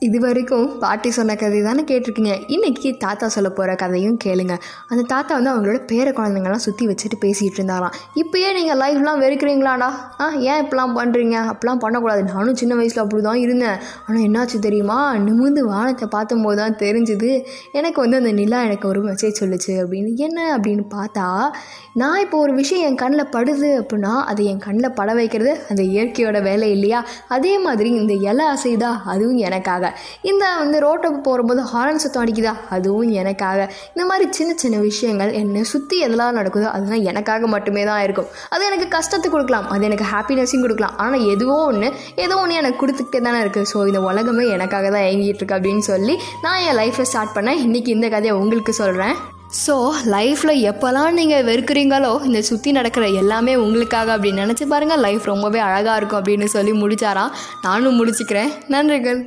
இது வரைக்கும் பாட்டி சொன்ன கதை தானே கேட்டிருக்கீங்க? இன்றைக்கி தாத்தா சொல்ல போகிற கதையும் கேளுங்க. அந்த தாத்தா வந்து அவங்களோட பேர குழந்தைங்கள்லாம் சுற்றி வச்சுட்டு பேசிகிட்டு இருந்தாராம். இப்போயே நீங்கள் லைஃப்லாம் வெறுக்கிறீங்களாடா? ஆ ஏன் இப்படிலாம் பண்ணுறீங்க அப்படிலாம் பண்ணக்கூடாது. நானும் சின்ன வயசில் அப்படி தான் இருந்தேன். ஆனால் என்னாச்சு தெரியுமா? நிமிர்ந்து வானத்தை பார்த்தும்போது தான் தெரிஞ்சுது. எனக்கு வந்து அந்த நிலா எனக்கு ஒரு மெசேஜ் சொல்லுச்சு. அப்படின்னு என்ன? அப்படின்னு பார்த்தா நான் இப்போ ஒரு விஷயம் என் கண்ணில் படுது அப்படின்னா அது என் கண்ணில் பட வைக்கிறது அந்த இயற்கையோட வேலை இல்லையா? அதே மாதிரி இந்த இலை அசைதா அதுவும் எனக்காக. இந்த வந்து ரோட்டை போகும்போது ஹாரன் சுத்தம் அடிக்குதா? அதுவும் எனக்காக. இந்த மாதிரி சின்ன சின்ன விஷயங்கள் என்னை சுற்றி எதெல்லாம் நடக்குதோ அதெல்லாம் எனக்காக மட்டுமே தான் இருக்கும். அது எனக்கு கஷ்டத்தை கொடுக்கலாம். அது எனக்கு ஹாப்பினஸையும் கொடுக்கலாம். ஆனால் எதுவோ ஒன்று ஏதோ ஒன்று எனக்கு கொடுத்துக்கிட்டே தானே இருக்குது ஸோ இந்த உலகமே எனக்காக தான் இயங்கிட்டு இருக்கு அப்படின்னு சொல்லி நான் என் லைஃப்பை ஸ்டார்ட் பண்ணேன். இன்றைக்கி இந்த கதையை உங்களுக்கு சொல்கிறேன் ஸோ லைஃப்பில் எப்போல்லாம் நீங்கள் வெறுக்கிறீங்களோ இந்த சுற்றி நடக்கிற எல்லாமே உங்களுக்காக அப்படின்னு நினச்சி பாருங்கள் லைஃப் ரொம்பவே அழகாக இருக்கும் அப்படின்னு சொல்லி முடிச்சாராம். நானும் முடிச்சுக்கிறேன். நன்றிகள்.